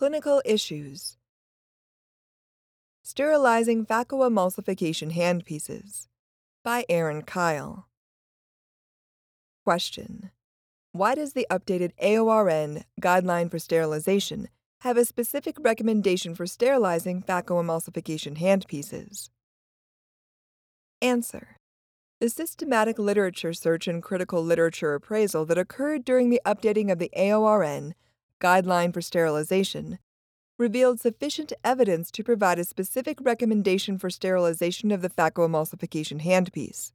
Clinical Issues Sterilizing Phacoemulsification Handpieces by Aaron Kyle. Question Why does the updated AORN Guideline for Sterilization have a specific recommendation for sterilizing phacoemulsification handpieces? Answer The systematic literature search and critical literature appraisal that occurred during the updating of the AORN Guideline for Sterilization revealed sufficient evidence to provide a specific recommendation for sterilization of the phacoemulsification handpiece.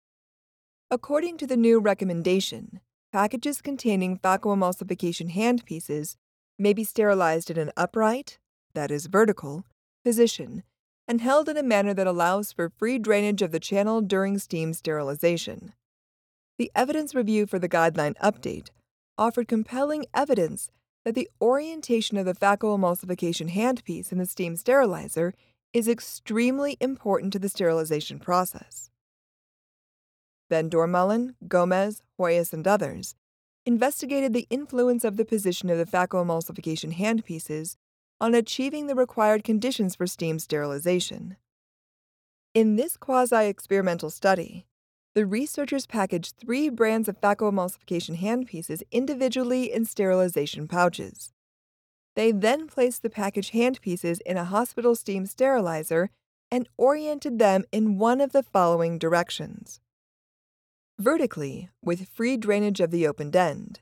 According to the new recommendation, packages containing phacoemulsification handpieces may be sterilized in an upright, that is, vertical, position and held in a manner that allows for free drainage of the channel during steam sterilization. The evidence review for the guideline update offered compelling evidence that the orientation of the phacoemulsification handpiece in the steam sterilizer is extremely important to the sterilization process. Van Doornmalen, Gomez, Hoyos, and others investigated the influence of the position of the phacoemulsification handpieces on achieving the required conditions for steam sterilization. In this quasi experimental study, the researchers packaged three brands of phacoemulsification handpieces individually in sterilization pouches. They then placed the packaged handpieces in a hospital steam sterilizer and oriented them in one of the following directions vertically, with free drainage of the opened end,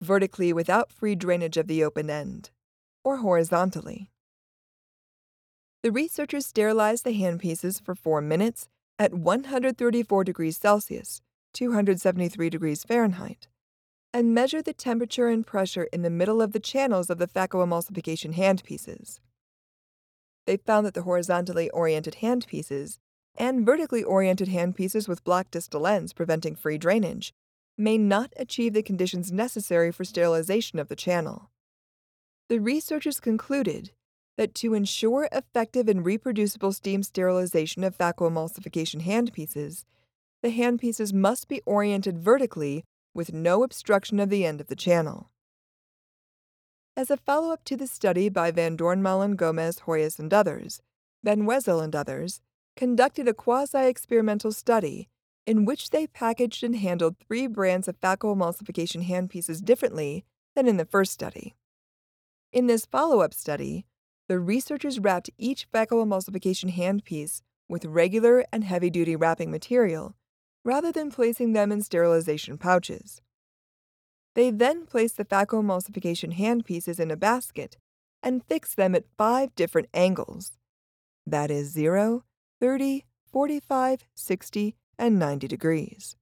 vertically without free drainage of the open end, or horizontally. The researchers sterilized the handpieces for 4 minutes at 134 degrees Celsius, 273 degrees Fahrenheit, and measured the temperature and pressure in the middle of the channels of the phacoemulsification handpieces. They found that the horizontally oriented handpieces and vertically oriented handpieces with black distal ends preventing free drainage may not achieve the conditions necessary for sterilization of the channel. The researchers concluded that to ensure effective and reproducible steam sterilization of phacoemulsification handpieces, the handpieces must be oriented vertically with no obstruction of the end of the channel. As a follow up to the study by Van Doornmalen, Gomez, Hoyos, and others, Van Wezel and others conducted a quasi experimental study in which they packaged and handled three brands of phacoemulsification handpieces differently than in the first study. In this follow up study, the researchers wrapped each phacoemulsification handpiece with regular and heavy duty wrapping material rather than placing them in sterilization pouches. They then placed the phacoemulsification handpieces in a basket and fixed them at five different angles that is, 0, 30, 45, 60, and 90 degrees.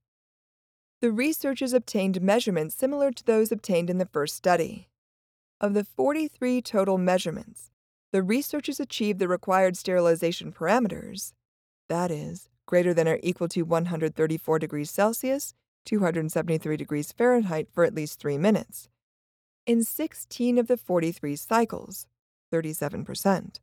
The researchers obtained measurements similar to those obtained in the first study. Of the 43 total measurements, the researchers achieved the required sterilization parameters, that is, greater than or equal to 134 degrees Celsius, 273 degrees Fahrenheit for at least three minutes, in 16 of the 43 cycles, 37%.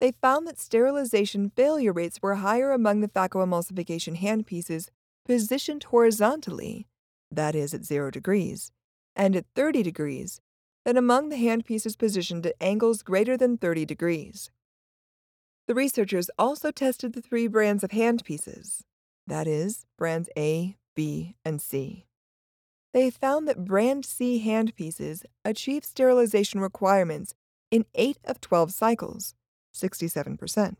They found that sterilization failure rates were higher among the phacoemulsification handpieces positioned horizontally, that is, at 0 degrees, and at 30 degrees, than among the handpieces positioned at angles greater than 30 degrees. The researchers also tested the three brands of handpieces, that is, brands A, B, and C. They found that brand C handpieces achieve sterilization requirements in 8 of 12 cycles, 67%.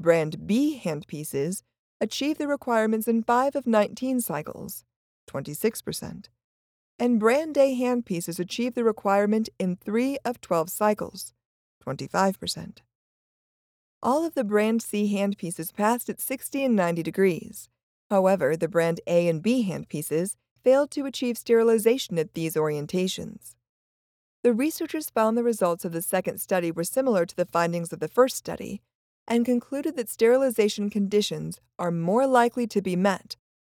Brand B handpieces achieve the requirements in 5 of 19 cycles, 26% and brand A handpieces achieved the requirement in 3 of 12 cycles, 25%. All of the brand C handpieces passed at 60 and 90 degrees. However, the brand A and B handpieces failed to achieve sterilization at these orientations. The researchers found the results of the second study were similar to the findings of the first study and concluded that sterilization conditions are more likely to be met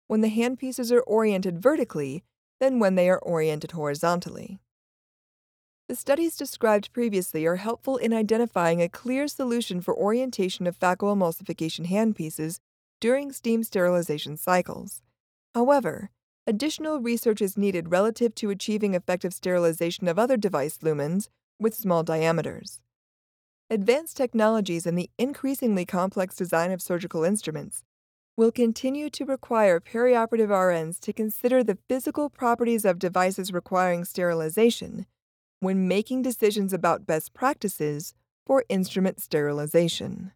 when the handpieces are oriented vertically than when they are oriented horizontally. The studies described previously are helpful in identifying a clear solution for orientation of phacoemulsification handpieces during steam sterilization cycles. However, additional research is needed relative to achieving effective sterilization of other device lumens with small diameters. Advanced technologies and the increasingly complex design of surgical instruments will continue to require perioperative RNs to consider the physical properties of devices requiring sterilization when making decisions about best practices for instrument sterilization.